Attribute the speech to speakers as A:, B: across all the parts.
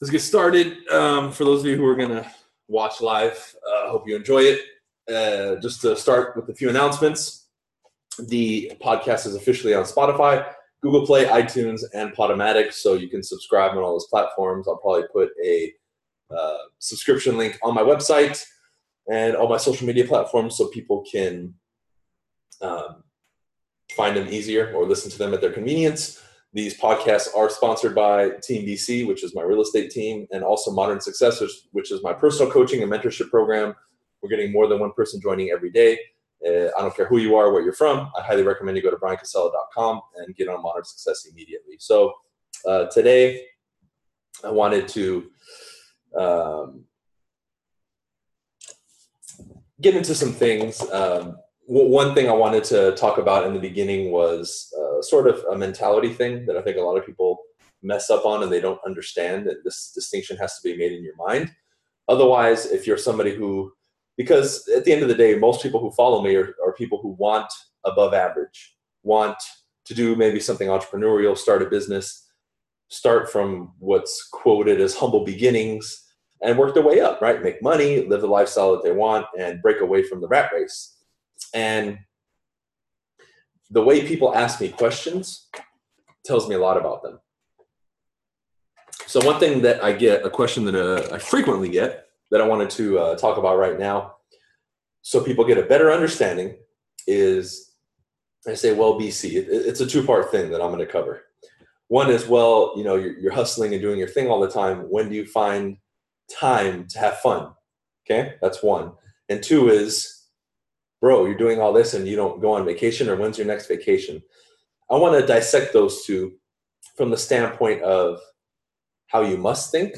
A: let's get started. Um, for those of you who are going to watch live, I uh, hope you enjoy it. Uh, just to start with a few announcements, the podcast is officially on Spotify, Google Play, iTunes, and Podomatic, so you can subscribe on all those platforms. I'll probably put a uh, subscription link on my website and all my social media platforms so people can um, find them easier or listen to them at their convenience. These podcasts are sponsored by Team BC, which is my real estate team, and also Modern Successors, which is my personal coaching and mentorship program. We're getting more than one person joining every day. Uh, I don't care who you are, where you're from. I highly recommend you go to bryancasella.com and get on Modern Success immediately. So uh, today, I wanted to um, get into some things. Um, one thing I wanted to talk about in the beginning was uh, sort of a mentality thing that I think a lot of people mess up on and they don't understand that this distinction has to be made in your mind. Otherwise, if you're somebody who, because at the end of the day, most people who follow me are, are people who want above average, want to do maybe something entrepreneurial, start a business, start from what's quoted as humble beginnings and work their way up, right? Make money, live the lifestyle that they want, and break away from the rat race and the way people ask me questions tells me a lot about them. So, one thing that I get, a question that uh, I frequently get that I wanted to uh, talk about right now, so people get a better understanding, is I say, well, BC, it, it's a two part thing that I'm going to cover. One is, well, you know, you're, you're hustling and doing your thing all the time. When do you find time to have fun? Okay, that's one. And two is, bro, you're doing all this and you don't go on vacation, or when's your next vacation? I want to dissect those two from the standpoint of how you must think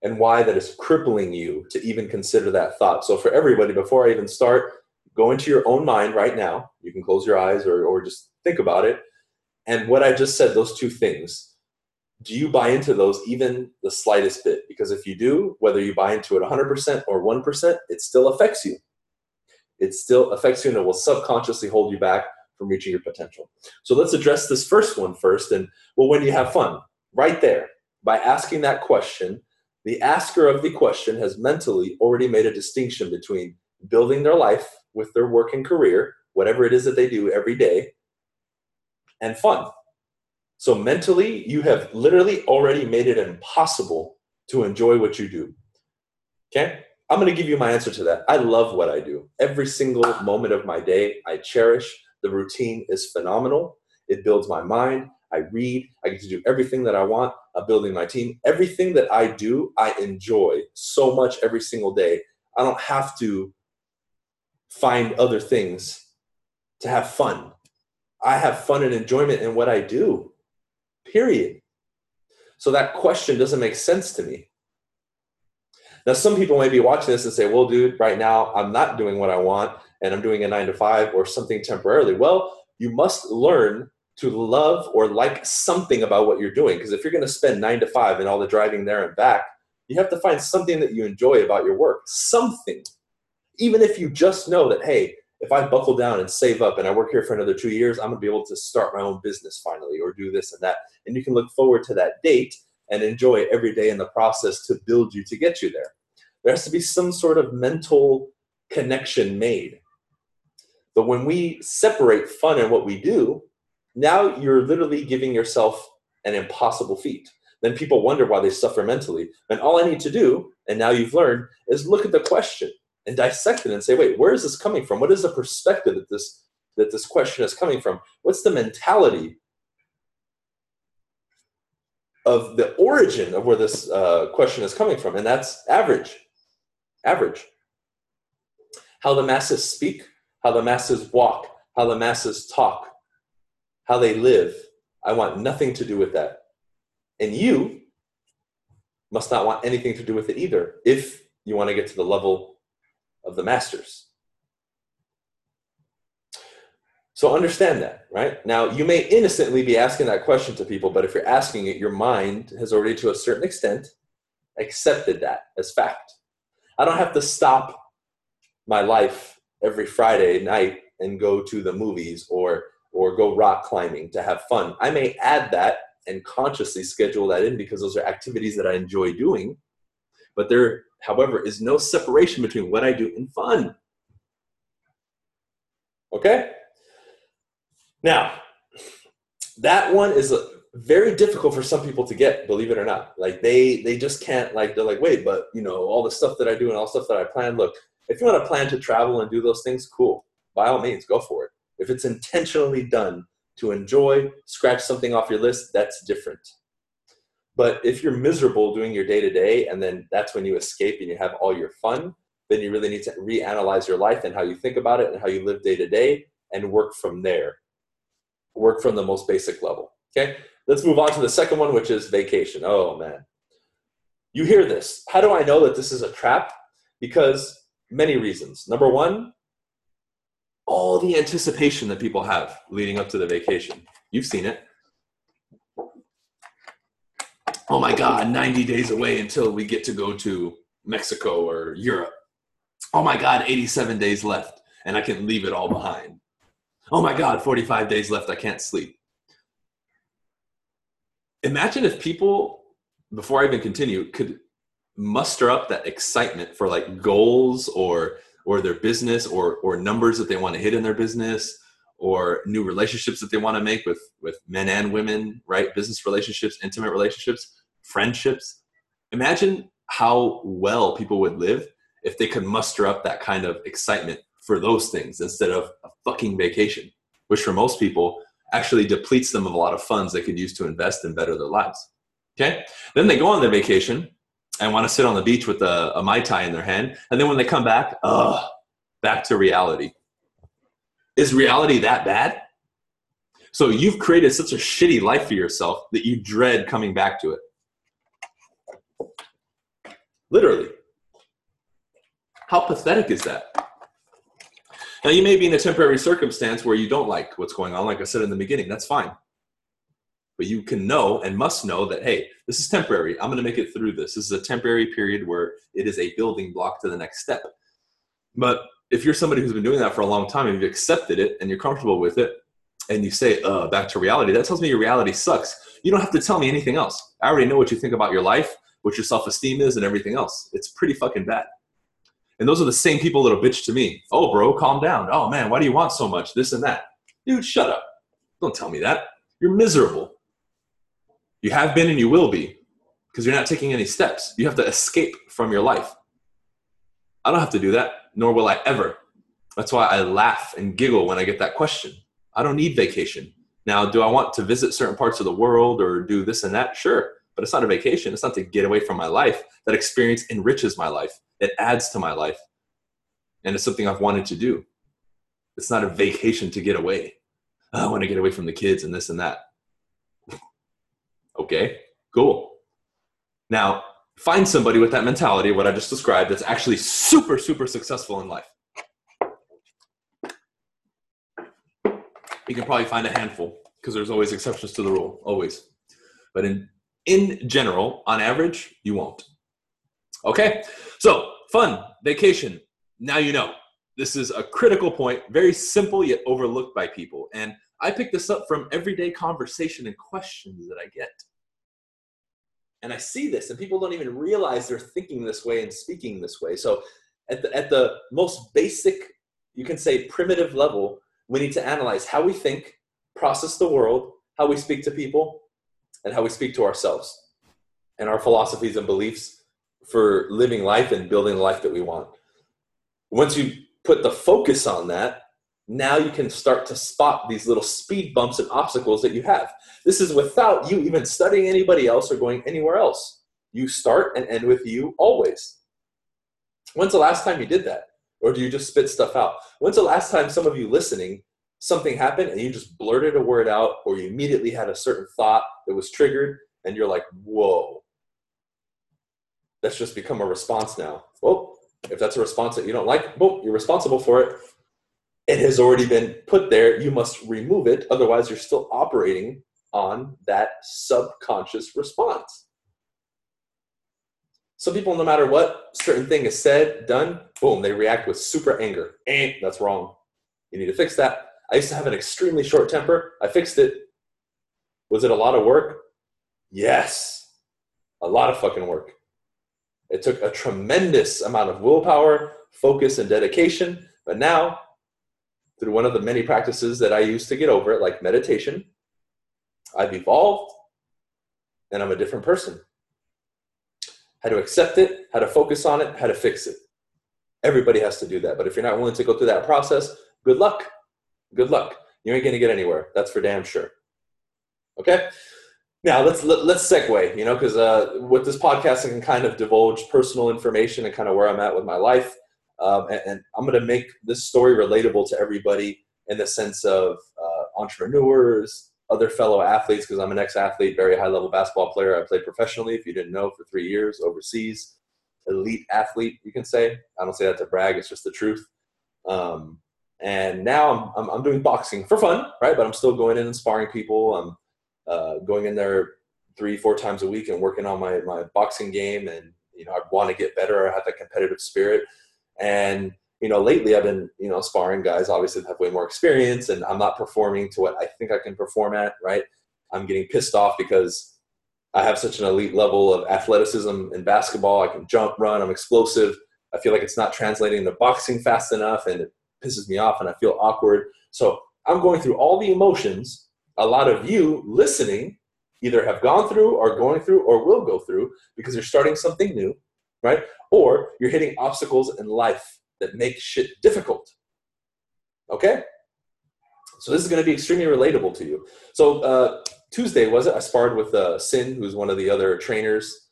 A: and why that is crippling you to even consider that thought. So, for everybody, before I even start, go into your own mind right now. You can close your eyes or, or just think about it. And what I just said, those two things, do you buy into those even the slightest bit? Because if you do, whether you buy into it 100% or 1%, it still affects you it still affects you and it will subconsciously hold you back from reaching your potential. So let's address this first one first. And well, when do you have fun, right there, by asking that question, the asker of the question has mentally already made a distinction between building their life with their work and career, whatever it is that they do every day, and fun. So mentally, you have literally already made it impossible to enjoy what you do. Okay? I'm going to give you my answer to that. I love what I do. Every single moment of my day, I cherish. The routine is phenomenal. It builds my mind. I read. I get to do everything that I want. I'm building my team. Everything that I do, I enjoy so much every single day. I don't have to find other things to have fun. I have fun and enjoyment in what I do, period. So that question doesn't make sense to me. Now, some people may be watching this and say, well, dude, right now I'm not doing what I want and I'm doing a nine to five or something temporarily. Well, you must learn to love or like something about what you're doing. Because if you're going to spend nine to five and all the driving there and back, you have to find something that you enjoy about your work. Something. Even if you just know that, hey, if I buckle down and save up and I work here for another two years, I'm going to be able to start my own business finally or do this and that. And you can look forward to that date and enjoy every day in the process to build you to get you there. There has to be some sort of mental connection made. But when we separate fun and what we do, now you're literally giving yourself an impossible feat. Then people wonder why they suffer mentally. And all I need to do, and now you've learned, is look at the question and dissect it and say, wait, where is this coming from? What is the perspective that this that this question is coming from? What's the mentality of the origin of where this uh, question is coming from, and that's average. Average. How the masses speak, how the masses walk, how the masses talk, how they live. I want nothing to do with that. And you must not want anything to do with it either if you want to get to the level of the masters. So understand that, right? Now, you may innocently be asking that question to people, but if you're asking it, your mind has already, to a certain extent, accepted that as fact. I don't have to stop my life every Friday night and go to the movies or or go rock climbing to have fun. I may add that and consciously schedule that in because those are activities that I enjoy doing. But there, however, is no separation between what I do and fun. Okay? Now, that one is very difficult for some people to get, believe it or not. Like they they just can't like they're like, wait, but you know, all the stuff that I do and all the stuff that I plan, look, if you want to plan to travel and do those things, cool. By all means, go for it. If it's intentionally done to enjoy, scratch something off your list, that's different. But if you're miserable doing your day to day and then that's when you escape and you have all your fun, then you really need to reanalyze your life and how you think about it and how you live day to day and work from there. Work from the most basic level. Okay, let's move on to the second one, which is vacation. Oh man. You hear this. How do I know that this is a trap? Because many reasons. Number one, all the anticipation that people have leading up to the vacation. You've seen it. Oh my God, 90 days away until we get to go to Mexico or Europe. Oh my God, 87 days left and I can leave it all behind. Oh my God, 45 days left, I can't sleep. Imagine if people, before I even continue, could muster up that excitement for like goals or or their business or or numbers that they want to hit in their business or new relationships that they want to make with with men and women right business relationships intimate relationships friendships imagine how well people would live if they could muster up that kind of excitement for those things instead of a fucking vacation which for most people actually depletes them of a lot of funds they could use to invest and better their lives. Okay? Then they go on their vacation and want to sit on the beach with a, a mai tai in their hand and then when they come back ugh back to reality. Is reality that bad? So you've created such a shitty life for yourself that you dread coming back to it. Literally. How pathetic is that now you may be in a temporary circumstance where you don't like what's going on. Like i said in the beginning that's fine. But you can know and must know that hey this is temporary. I'm going to make it through this. This is a temporary period where it is a building block to the next step. But if you're somebody who's been doing that for a long time and you've accepted it and you're comfortable with it and you say uh, back to reality that tells me your reality sucks. You don't have to tell me anything else. I already know what you think about your life what your self-esteem is and everything else. It's pretty fucking bad and those are the same people that'll bitch to me oh bro calm down oh man why do you want so much this and that dude shut up don't tell me that you're miserable you have been and you will be because you're not taking any steps. You have to escape from your life. I don't have to do that, nor will I ever. That's why I laugh and giggle when I get that question. I don't need vacation. Now, do I want to visit certain parts of the world or do this and that? Sure, but it's not a vacation. It's not to get away from my life. That experience enriches my life, it adds to my life. And it's something I've wanted to do. It's not a vacation to get away. Oh, I want to get away from the kids and this and that. Okay, cool. Now, find somebody with that mentality, what I just described, that's actually super, super successful in life. You can probably find a handful because there's always exceptions to the rule, always. But in in general, on average, you won't. Okay, so fun vacation. Now you know. This is a critical point, very simple yet overlooked by people. And I pick this up from everyday conversation and questions that I get. And I see this, and people don't even realize they're thinking this way and speaking this way. So, at the, at the most basic, you can say primitive level, we need to analyze how we think, process the world, how we speak to people, and how we speak to ourselves, and our philosophies and beliefs for living life and building the life that we want. Once you put the focus on that, now you can start to spot these little speed bumps and obstacles that you have. This is without you even studying anybody else or going anywhere else. You start and end with you always. When's the last time you did that? Or do you just spit stuff out? When's the last time some of you listening, something happened and you just blurted a word out or you immediately had a certain thought that was triggered and you're like, whoa, that's just become a response now. Well, if that's a response that you don't like, well, you're responsible for it it has already been put there. You must remove it. Otherwise, you're still operating on that subconscious response. Some people, no matter what certain thing is said, done, boom, they react with super anger. Eh, that's wrong. You need to fix that. I used to have an extremely short temper. I fixed it. Was it a lot of work? Yes. A lot of fucking work. It took a tremendous amount of willpower, focus, and dedication. But now, through one of the many practices that I use to get over it, like meditation, I've evolved and I'm a different person. How to accept it, how to focus on it, how to fix it. Everybody has to do that. But if you're not willing to go through that process, good luck. Good luck. You ain't going to get anywhere. That's for damn sure. Okay? Now let's let, us let us segue, you know, because uh, with this podcast, I can kind of divulge personal information and kind of where I'm at with my life, um, and, and, I'm going to make this story relatable to everybody in the sense of uh, entrepreneurs, other fellow athletes, because I'm an ex-athlete, very high-level basketball player. I played professionally, if you didn't know, for three years overseas. Elite athlete, you can say. I don't say that to brag; it's just the truth. Um, and now I'm, I'm, I'm doing boxing for fun, right? But I'm still going in and sparring people. I'm uh, going in there three, four times a week and working on my, my boxing game. And, you know, I want to get better. I have that competitive spirit. And, you know, lately I've been, you know, sparring guys obviously have way more experience and I'm not performing to what I think I can perform at, right? I'm getting pissed off because I have such an elite level of athleticism in basketball. I can jump, run, I'm explosive. I feel like it's not translating into boxing fast enough and it pisses me off and I feel awkward. So I'm going through all the emotions a lot of you listening either have gone through or going through or will go through because you're starting something new, right? Or you're hitting obstacles in life that make shit difficult. Okay? So this is going to be extremely relatable to you. So uh, Tuesday was it? I sparred with uh, Sin, who's one of the other trainers.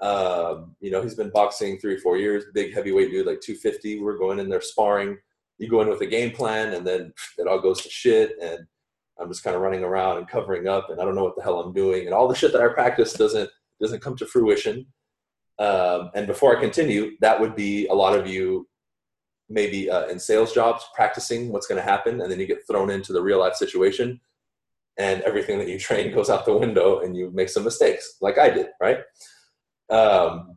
A: Um, you know, he's been boxing three or four years. Big heavyweight dude, like 250. We're going in there sparring. You go in with a game plan, and then it all goes to shit. And I'm just kind of running around and covering up, and I don't know what the hell I'm doing, and all the shit that I practice doesn't doesn't come to fruition. Um, and before I continue, that would be a lot of you maybe uh, in sales jobs practicing what's going to happen, and then you get thrown into the real life situation, and everything that you train goes out the window, and you make some mistakes, like I did, right? Um,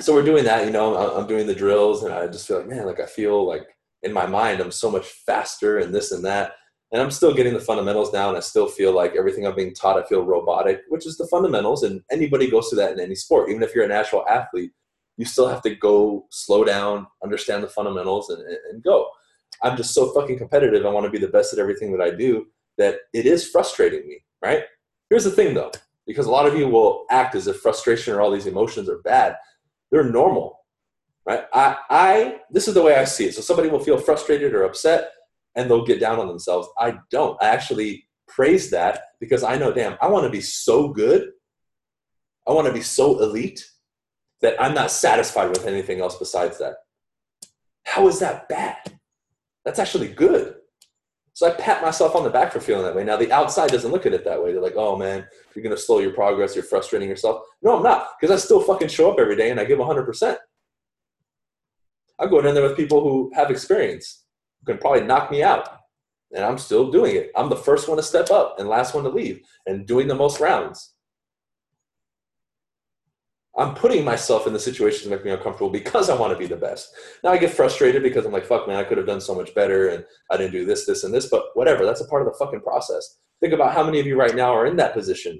A: so we're doing that, you know. I'm doing the drills, and I just feel like, man, like I feel like in my mind, I'm so much faster, and this and that and I'm still getting the fundamentals down. I still feel like everything I'm being taught, I feel robotic, which is the fundamentals. And anybody goes through that in any sport. Even if you're a natural athlete, you still have to go slow down, understand the fundamentals, and, and go. I'm just so fucking competitive. I want to be the best at everything that I do that it is frustrating me, right? Here's the thing though, because a lot of you will act as if frustration or all these emotions are bad. They're normal, right? I, I, this is the way I see it. So somebody will feel frustrated or upset and they'll get down on themselves. I don't. I actually praise that because I know, damn, I want to be so good. I want to be so elite that I'm not satisfied with anything else besides that. How is that bad? That's actually good. So I pat myself on the back for feeling that way. Now, the outside doesn't look at it that way. They're like, oh man, you're going to slow your progress. You're frustrating yourself. No, I'm not because I still fucking show up every day and I give 100%. I go in there with people who have experience can probably knock me out. And I'm still doing it. I'm the first one to step up and last one to leave and doing the most rounds. I'm putting myself in the situations that make me uncomfortable because I want to be the best. Now I get frustrated because I'm like, fuck, man, I could have done so much better and I didn't do this, this, and this, but whatever. That's a part of the fucking process. Think about how many of you right now are in that position,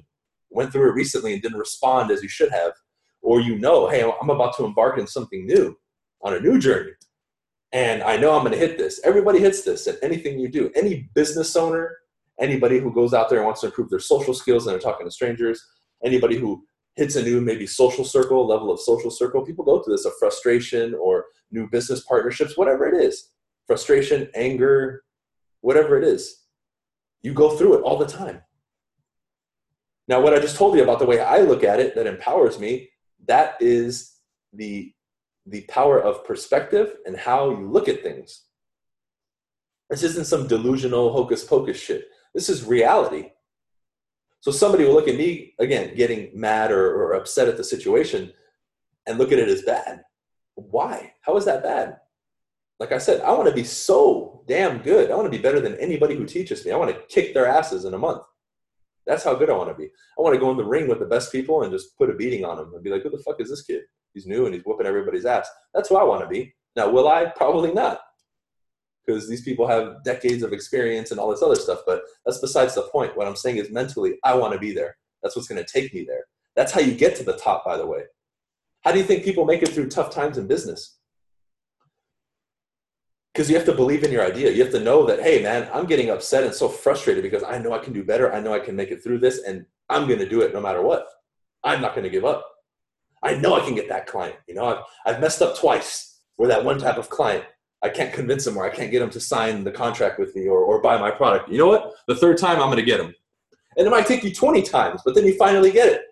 A: went through it recently and didn't respond as you should have, or you know, hey, I'm about to embark in something new, on a new journey and I know I'm going to hit this. Everybody hits this at anything you do. Any business owner, anybody who goes out there and wants to improve their social skills and they're talking to strangers, anybody who hits a new maybe social circle, level of social circle, people go through this of frustration or new business partnerships, whatever it is. Frustration, anger, whatever it is. You go through it all the time. Now, what I just told you about the way I look at it that empowers me, that is the the power of perspective and how you look at things. This isn't some delusional hocus pocus shit. This is reality. So somebody will look at me, again, getting mad or, or upset at the situation and look at it as bad. Why? How is that bad? Like I said, I want to be so damn good. I want to be better than anybody who teaches me. I want to kick their asses in a month. That's how good I want to be. I want to go in the ring with the best people and just put a beating on them and be like, who the fuck is this kid? He's new and he's whooping everybody's ass. That's who I want to be. Now, will I? Probably not. Because these people have decades of experience and all this other stuff, but that's besides the point. What I'm saying is mentally, I want to be there. That's what's going to take me there. That's how you get to the top, by the way. How do you think people make it through tough times in business? Because you have to believe in your idea. You have to know that, hey, man, I'm getting upset and so frustrated because I know I can do better. I know I can make it through this, and I'm going to do it no matter what. I'm not going to give up. I know I can get that client. You know, I've, I've messed up twice where that one type of client, I can't convince them or I can't get them to sign the contract with me or, or buy my product. You know what? The third time, I'm going to get them. And it might take you 20 times, but then you finally get it.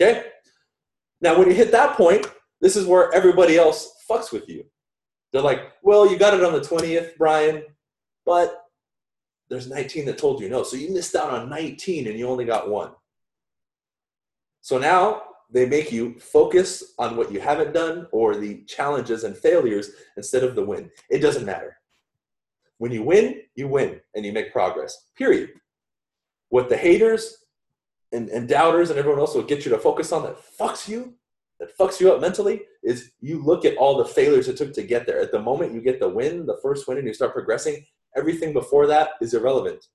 A: Okay? Now, when you hit that point, this is where everybody else fucks with you. They're like, well, you got it on the 20th, Bryan, but there's 19 that told you no. So you missed out on 19 and you only got one. So now they make you focus on what you haven't done or the challenges and failures instead of the win. It doesn't matter. When you win, you win and you make progress, period. What the haters and, and doubters and everyone else will get you to focus on that fucks you, that fucks you up mentally, is you look at all the failures it took to get there. At the moment you get the win, the first win, and you start progressing, everything before that is irrelevant.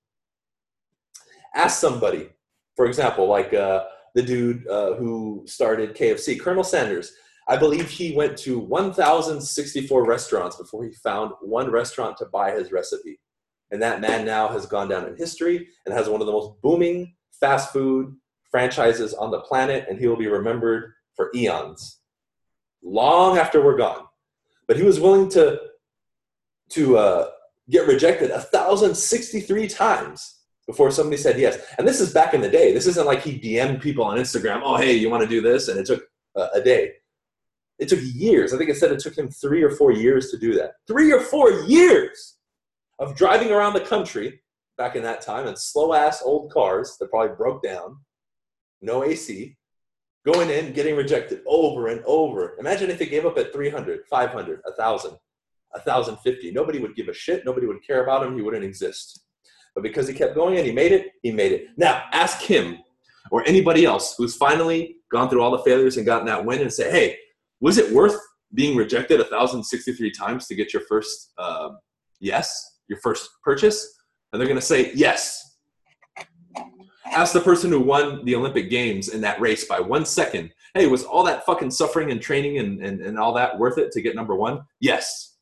A: Ask somebody, for example, like uh, the dude uh, who started KFC, Colonel Sanders. I believe he went to 1,064 restaurants before he found one restaurant to buy his recipe. And that man now has gone down in history and has one of the most booming fast food franchises on the planet, and he will be remembered for eons, long after we're gone. But he was willing to to uh, get rejected 1,063 times before somebody said yes. And this is back in the day. This isn't like he DM'd people on Instagram, oh, hey, you want to do this? And it took uh, a day. It took years. I think it said it took him three or four years to do that. Three or four years of driving around the country back in that time in slow ass old cars that probably broke down, no AC, going in, getting rejected over and over. Imagine if he gave up at 300, 500, 1,000, 1,050. Nobody would give a shit. Nobody would care about him. He wouldn't exist. But because he kept going and he made it, he made it. Now, ask him or anybody else who's finally gone through all the failures and gotten that win and say, hey, was it worth being rejected 1,063 times to get your first uh, yes, your first purchase? And they're going to say, yes. Ask the person who won the Olympic Games in that race by one second, hey, was all that fucking suffering and training and, and, and all that worth it to get number one? Yes.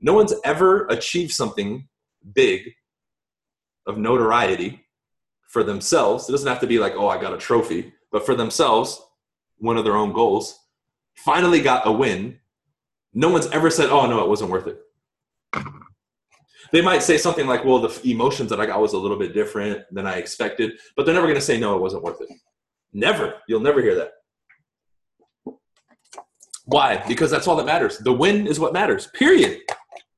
A: No one's ever achieved something big of notoriety for themselves. It doesn't have to be like, oh, I got a trophy, but for themselves, one of their own goals, finally got a win. No one's ever said, oh, no, it wasn't worth it they might say something like, well, the emotions that I got was a little bit different than I expected, but they're never going to say, no, it wasn't worth it. Never. You'll never hear that. Why? Because that's all that matters. The win is what matters, period.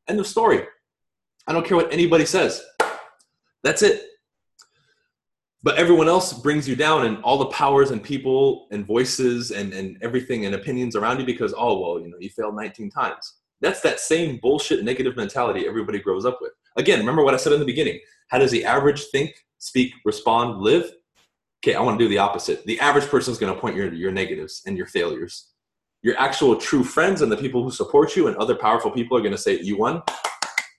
A: End of story. I don't care what anybody says. That's it. But everyone else brings you down, and all the powers and people and voices and, and everything and opinions around you because, oh, well, you know, you failed 19 times. That's that same bullshit negative mentality everybody grows up with. Again, remember what I said in the beginning. How does the average think, speak, respond, live? Okay, I want to do the opposite. The average person is going to point your, your negatives and your failures. Your actual true friends and the people who support you and other powerful people are going to say, You won.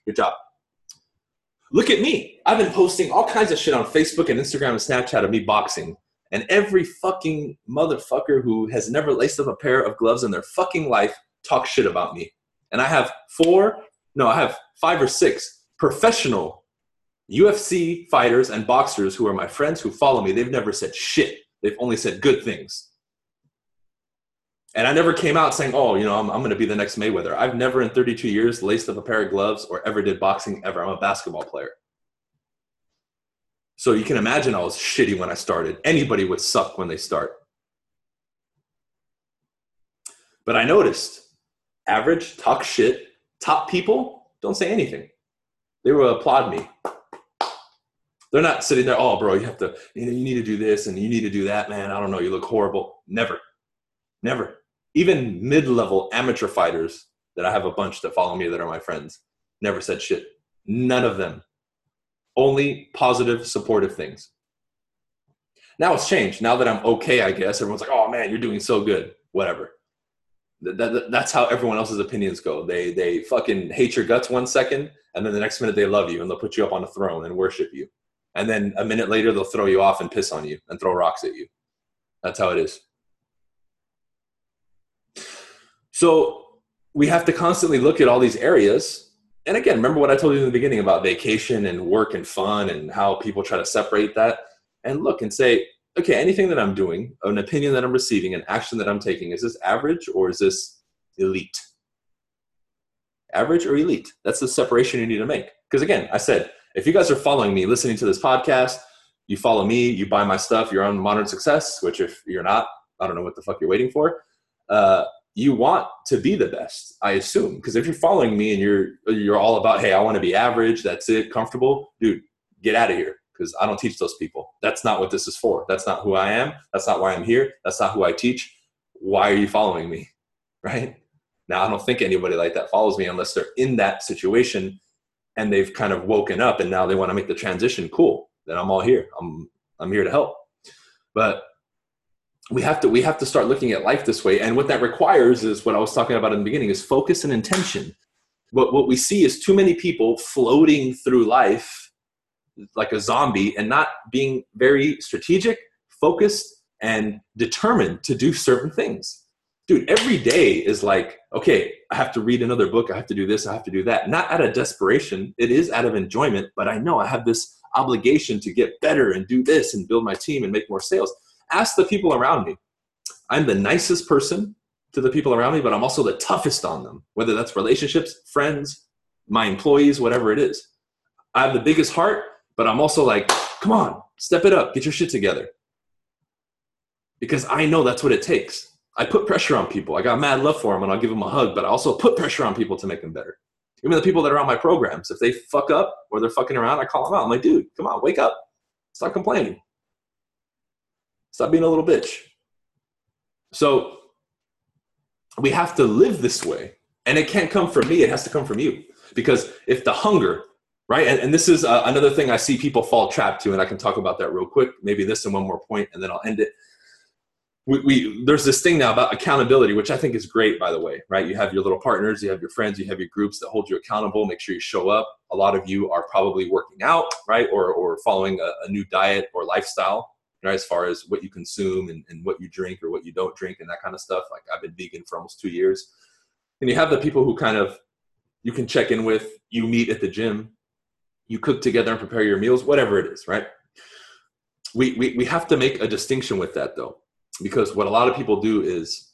A: Good job. Look at me. I've been posting all kinds of shit on Facebook and Instagram and Snapchat of me boxing. And every fucking motherfucker who has never laced up a pair of gloves in their fucking life talks shit about me and I have four, no, I have five or six professional UFC fighters and boxers who are my friends who follow me. They've never said shit. They've only said good things. And I never came out saying, oh, you know, I'm, I'm going to be the next Mayweather. I've never in 32 years laced up a pair of gloves or ever did boxing ever. I'm a basketball player. So you can imagine I was shitty when I started. Anybody would suck when they start. But I noticed average, talk shit, top people don't say anything. They will applaud me. They're not sitting there, oh, bro, you have to, you, know, you need to do this and you need to do that, man. I don't know, you look horrible. Never, never. Even mid level amateur fighters that I have a bunch that follow me that are my friends never said shit. None of them. Only positive, supportive things. Now it's changed. Now that I'm okay, I guess, everyone's like, oh man, you're doing so good. Whatever. That, that, that's how everyone else's opinions go. They they fucking hate your guts one second, and then the next minute they love you and they'll put you up on a throne and worship you. And then a minute later, they'll throw you off and piss on you and throw rocks at you. That's how it is. So we have to constantly look at all these areas. And again, remember what I told you in the beginning about vacation and work and fun and how people try to separate that and look and say, okay, anything that I'm doing, an opinion that I'm receiving, an action that I'm taking, is this average or is this elite? Average or elite? That's the separation you need to make. Because again, I said, if you guys are following me, listening to this podcast, you follow me, you buy my stuff, you're on Modern Success, which if you're not, I don't know what the fuck you're waiting for. Uh, you want to be the best, I assume, because if you're following me and you're you're all about, hey, I want to be average, that's it, comfortable, dude, get out of here because I don't teach those people. That's not what this is for. That's not who I am. That's not why I'm here. That's not who I teach. Why are you following me? Right? Now, I don't think anybody like that follows me unless they're in that situation and they've kind of woken up and now they want to make the transition. Cool. Then I'm all here. I'm I'm here to help. But we have to we have to start looking at life this way and what that requires is what i was talking about in the beginning is focus and intention what, what we see is too many people floating through life like a zombie and not being very strategic, focused, and determined to do certain things. Dude, every day is like, okay, I have to read another book. I have to do this. I have to do that. Not out of desperation. It is out of enjoyment, but I know I have this obligation to get better and do this and build my team and make more sales. Ask the people around me. I'm the nicest person to the people around me, but I'm also the toughest on them, whether that's relationships, friends, my employees, whatever it is. I have the biggest heart, but I'm also like, come on, step it up, get your shit together. Because I know that's what it takes. I put pressure on people. I got mad love for them and I'll give them a hug, but I also put pressure on people to make them better. Even the people that are on my programs, if they fuck up or they're fucking around, I call them out. I'm like, dude, come on, wake up. Stop complaining. Stop being a little bitch. So we have to live this way. And it can't come from me, it has to come from you. Because if the hunger right? And, and this is uh, another thing I see people fall trapped to, and I can talk about that real quick. Maybe this and one more point, and then I'll end it. We, we, there's this thing now about accountability, which I think is great, by the way, right? You have your little partners, you have your friends, you have your groups that hold you accountable. Make sure you show up. A lot of you are probably working out, right, or or following a, a new diet or lifestyle, right? As far as what you consume and, and what you drink or what you don't drink and that kind of stuff. Like I've been vegan for almost two years, and you have the people who kind of you can check in with. You meet at the gym, you cook together and prepare your meals, whatever it is, right? We, we, we have to make a distinction with that though, because what a lot of people do is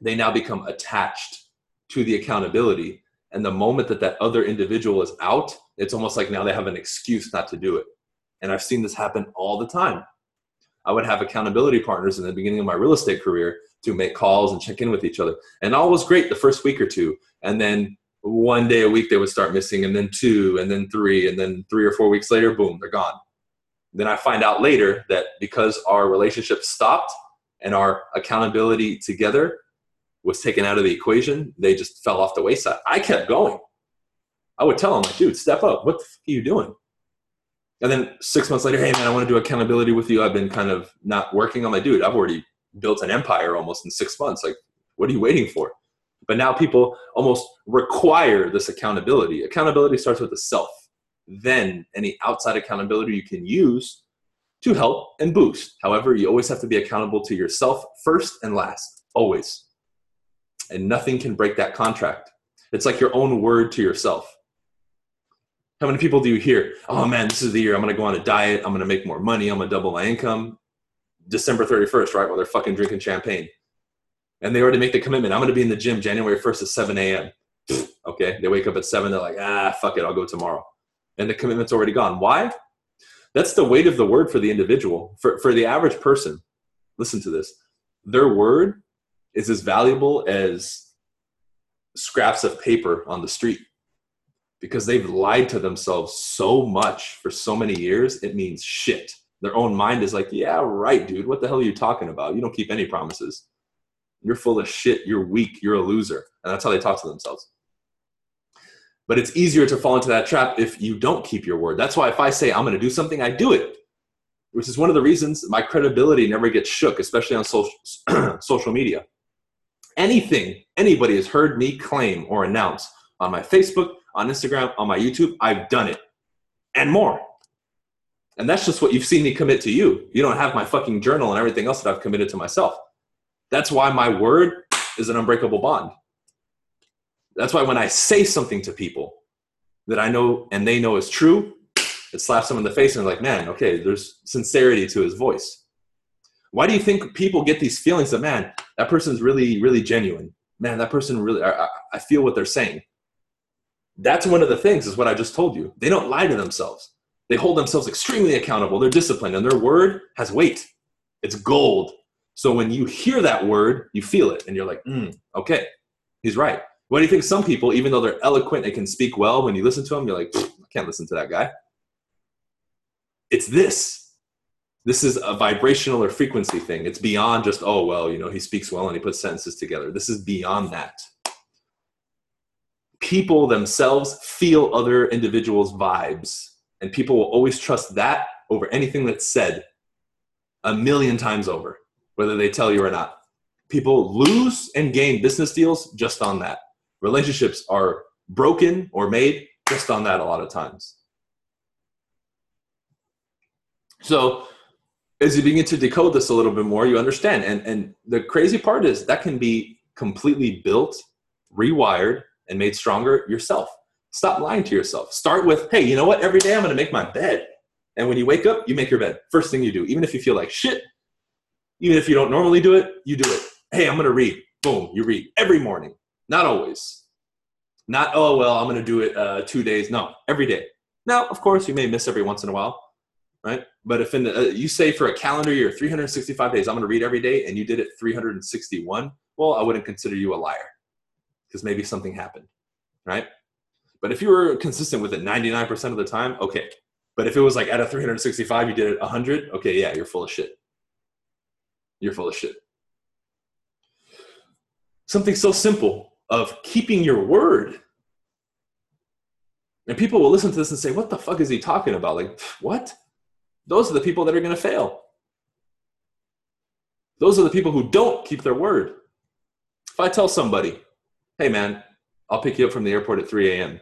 A: they now become attached to the accountability. And the moment that that other individual is out, it's almost like now they have an excuse not to do it. And I've seen this happen all the time. I would have accountability partners in the beginning of my real estate career to make calls and check in with each other. And all was great the first week or two. And then one day a week they would start missing and then two and then three and then three or four weeks later boom they're gone. Then i find out later that because our relationship stopped and our accountability together was taken out of the equation they just fell off the wayside. I kept going. I would tell them like dude step up. What the fuck are you doing and then six months later hey man i want to do accountability with you i've been kind of not working on my dude i've already built an empire almost in six months like what are you waiting for but now people almost require this accountability. Accountability starts with the self. Then any outside accountability you can use to help and boost. However, you always have to be accountable to yourself first and last, always. And nothing can break that contract. It's like your own word to yourself. How many people do you hear? Oh man, this is the year I'm gonna go on a diet, I'm gonna make more money, I'm gonna double my income. December 31st, right? While they're fucking drinking champagne and they already make the commitment. I'm going to be in the gym January 1st at 7 a.m. okay, they wake up at 7. They're like, ah, fuck it, I'll go tomorrow. And the commitment's already gone. Why? That's the weight of the word for the individual. For, for the average person, listen to this. Their word is as valuable as scraps of paper on the street because they've lied to themselves so much for so many years, it means shit. Their own mind is like, yeah, right, dude. What the hell are you talking about? You don't keep any promises. You're full of shit. You're weak. You're a loser. And that's how they talk to themselves. But it's easier to fall into that trap if you don't keep your word. That's why if I say I'm going to do something, I do it, which is one of the reasons my credibility never gets shook, especially on social, social media. Anything anybody has heard me claim or announce on my Facebook, on Instagram, on my YouTube, I've done it and more. And that's just what you've seen me commit to you. You don't have my fucking journal and everything else that I've committed to myself. That's why my word is an unbreakable bond. That's why when I say something to people that I know and they know is true, it slaps them in the face and they're like, man, okay, there's sincerity to his voice. Why do you think people get these feelings that, man, that person's really, really genuine? Man, that person really, I, I feel what they're saying. That's one of the things, is what I just told you. They don't lie to themselves. They hold themselves extremely accountable. They're disciplined, and their word has weight. It's gold. So when you hear that word, you feel it, and you're like, mm, okay, he's right. What do you think? Some people, even though they're eloquent and can speak well, when you listen to them, you're like, I can't listen to that guy. It's this. This is a vibrational or frequency thing. It's beyond just, oh, well, you know, he speaks well and he puts sentences together. This is beyond that. People themselves feel other individuals' vibes, and people will always trust that over anything that's said a million times over, whether they tell you or not. People lose and gain business deals just on that. Relationships are broken or made just on that a lot of times. So as you begin to decode this a little bit more, you understand. And and the crazy part is that can be completely built, rewired, and made stronger yourself. Stop lying to yourself. Start with, hey, you know what? Every day I'm gonna make my bed. And when you wake up, you make your bed. First thing you do, even if you feel like shit, even if you don't normally do it, you do it. Hey, I'm gonna read. Boom, you read every morning. Not always. Not, oh, well, I'm gonna do it uh, two days. No, every day. Now, of course, you may miss every once in a while right? But if in the, uh, you say for a calendar year, 365 days, I'm going to read every day, and you did it 361, well, I wouldn't consider you a liar because maybe something happened, right? But if you were consistent with it 99% of the time, okay. But if it was like at a 365, you did it 100, okay, yeah, you're full of shit. You're full of shit. Something so simple of keeping your word. And people will listen to this and say, what the fuck is he talking about? Like, what? Those are the people that are going to fail. Those are the people who don't keep their word. If I tell somebody, hey man, I'll pick you up from the airport at 3 a.m.,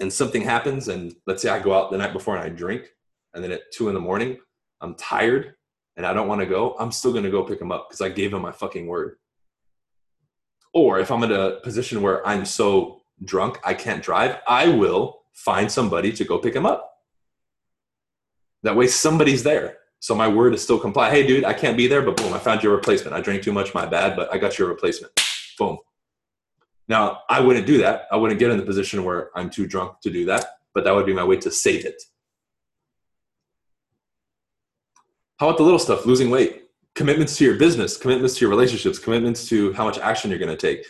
A: and something happens, and let's say I go out the night before and I drink, and then at 2 in the morning, I'm tired and I don't want to go, I'm still going to go pick him up because I gave him my fucking word. Or if I'm in a position where I'm so drunk I can't drive, I will find somebody to go pick him up. That way somebody's there. So my word is still compliant. Hey, dude, I can't be there, but boom, I found your replacement. I drank too much, my bad, but I got your replacement. Boom. Now, I wouldn't do that. I wouldn't get in the position where I'm too drunk to do that, but that would be my way to save it. How about the little stuff? Losing weight, commitments to your business, commitments to your relationships, commitments to how much action you're going to take,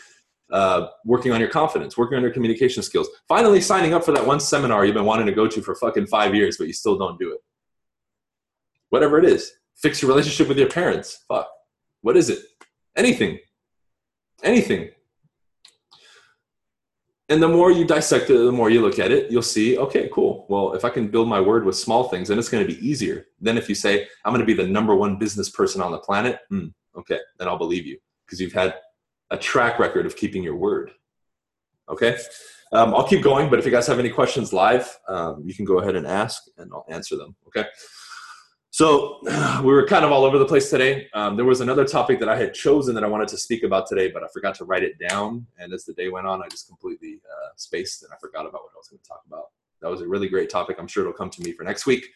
A: uh, working on your confidence, working on your communication skills, finally signing up for that one seminar you've been wanting to go to for fucking five years, but you still don't do it whatever it is. Fix your relationship with your parents. Fuck. What is it? Anything. Anything. And the more you dissect it, the more you look at it, you'll see, okay, cool. Well, if I can build my word with small things, then it's going to be easier. Then if you say, I'm going to be the number one business person on the planet, hmm, okay, then I'll believe you because you've had a track record of keeping your word. Okay? Um, I'll keep going, but if you guys have any questions live, um, you can go ahead and ask and I'll answer them. Okay? So we were kind of all over the place today. Um, there was another topic that I had chosen that I wanted to speak about today, but I forgot to write it down. And as the day went on, I just completely uh, spaced and I forgot about what I was going to talk about. That was a really great topic. I'm sure it'll come to me for next week.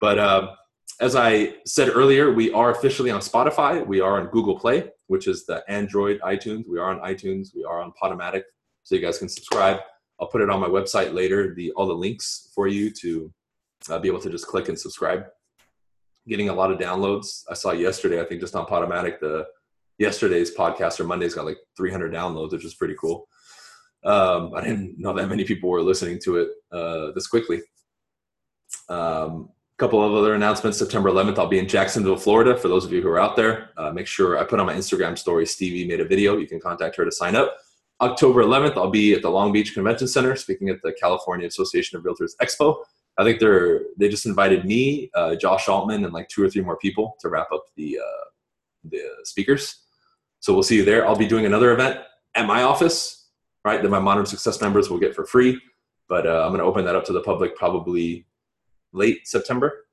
A: But uh, as I said earlier, we are officially on Spotify. We are on Google Play, which is the Android iTunes. We are on iTunes. We are on Podomatic, so you guys can subscribe. I'll put it on my website later. The all the links for you to uh, be able to just click and subscribe getting a lot of downloads. I saw yesterday, I think just on Podomatic, the yesterday's podcast or Monday's got like 300 downloads, which is pretty cool. Um, I didn't know that many people were listening to it uh, this quickly. Um, a couple of other announcements. September 11th, I'll be in Jacksonville, Florida. For those of you who are out there, uh, make sure I put on my Instagram story. Stevie made a video. You can contact her to sign up. October 11th, I'll be at the Long Beach Convention Center speaking at the California Association of Realtors Expo. I think they're they just invited me, uh, Josh Altman, and like two or three more people to wrap up the uh, the speakers. So we'll see you there. I'll be doing another event at my office, right? That my Modern Success members will get for free. But uh, I'm going to open that up to the public probably late September.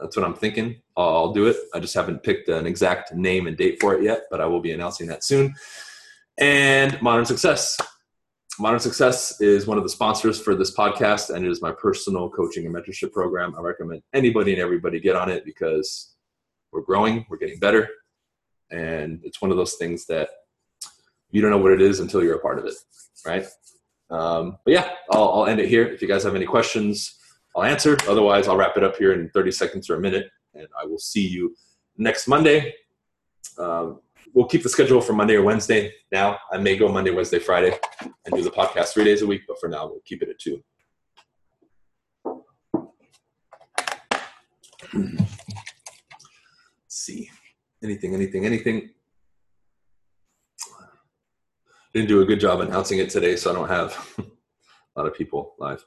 A: That's what I'm thinking. I'll, I'll do it. I just haven't picked an exact name and date for it yet, but I will be announcing that soon. And Modern Success. Modern Success is one of the sponsors for this podcast, and it is my personal coaching and mentorship program. I recommend anybody and everybody get on it because we're growing, we're getting better, and it's one of those things that you don't know what it is until you're a part of it, right? Um, but yeah, I'll, I'll end it here. If you guys have any questions, I'll answer. Otherwise, I'll wrap it up here in 30 seconds or a minute, and I will see you next Monday. Um, we'll keep the schedule for Monday or Wednesday. Now, I may go Monday, Wednesday, Friday, and do the podcast three days a week, but for now, we'll keep it at two. Let's see. Anything, anything, anything. Didn't do a good job announcing it today, so I don't have a lot of people live.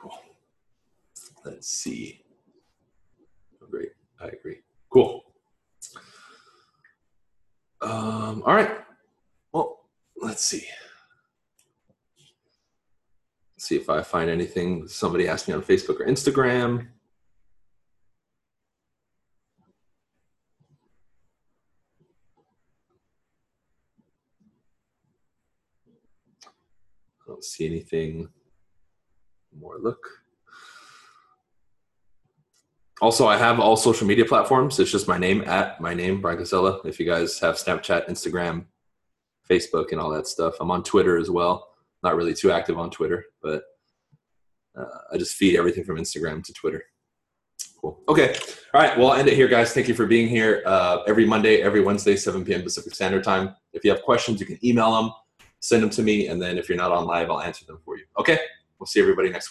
A: Cool. Let's see. Oh, great. I agree. Cool. Um, all right. Well, let's see. Let's see if I find anything somebody asked me on Facebook or Instagram. I don't see anything more look. Also, I have all social media platforms. It's just my name at my name, Bryan Casella. If you guys have Snapchat, Instagram, Facebook, and all that stuff, I'm on Twitter as well. Not really too active on Twitter, but uh, I just feed everything from Instagram to Twitter. Cool. Okay. All right. Well, I'll end it here, guys. Thank you for being here. Uh, every Monday, every Wednesday, 7 p.m. Pacific Standard Time. If you have questions, you can email them, send them to me, and then if you're not on live, I'll answer them for you. Okay. We'll see everybody next week.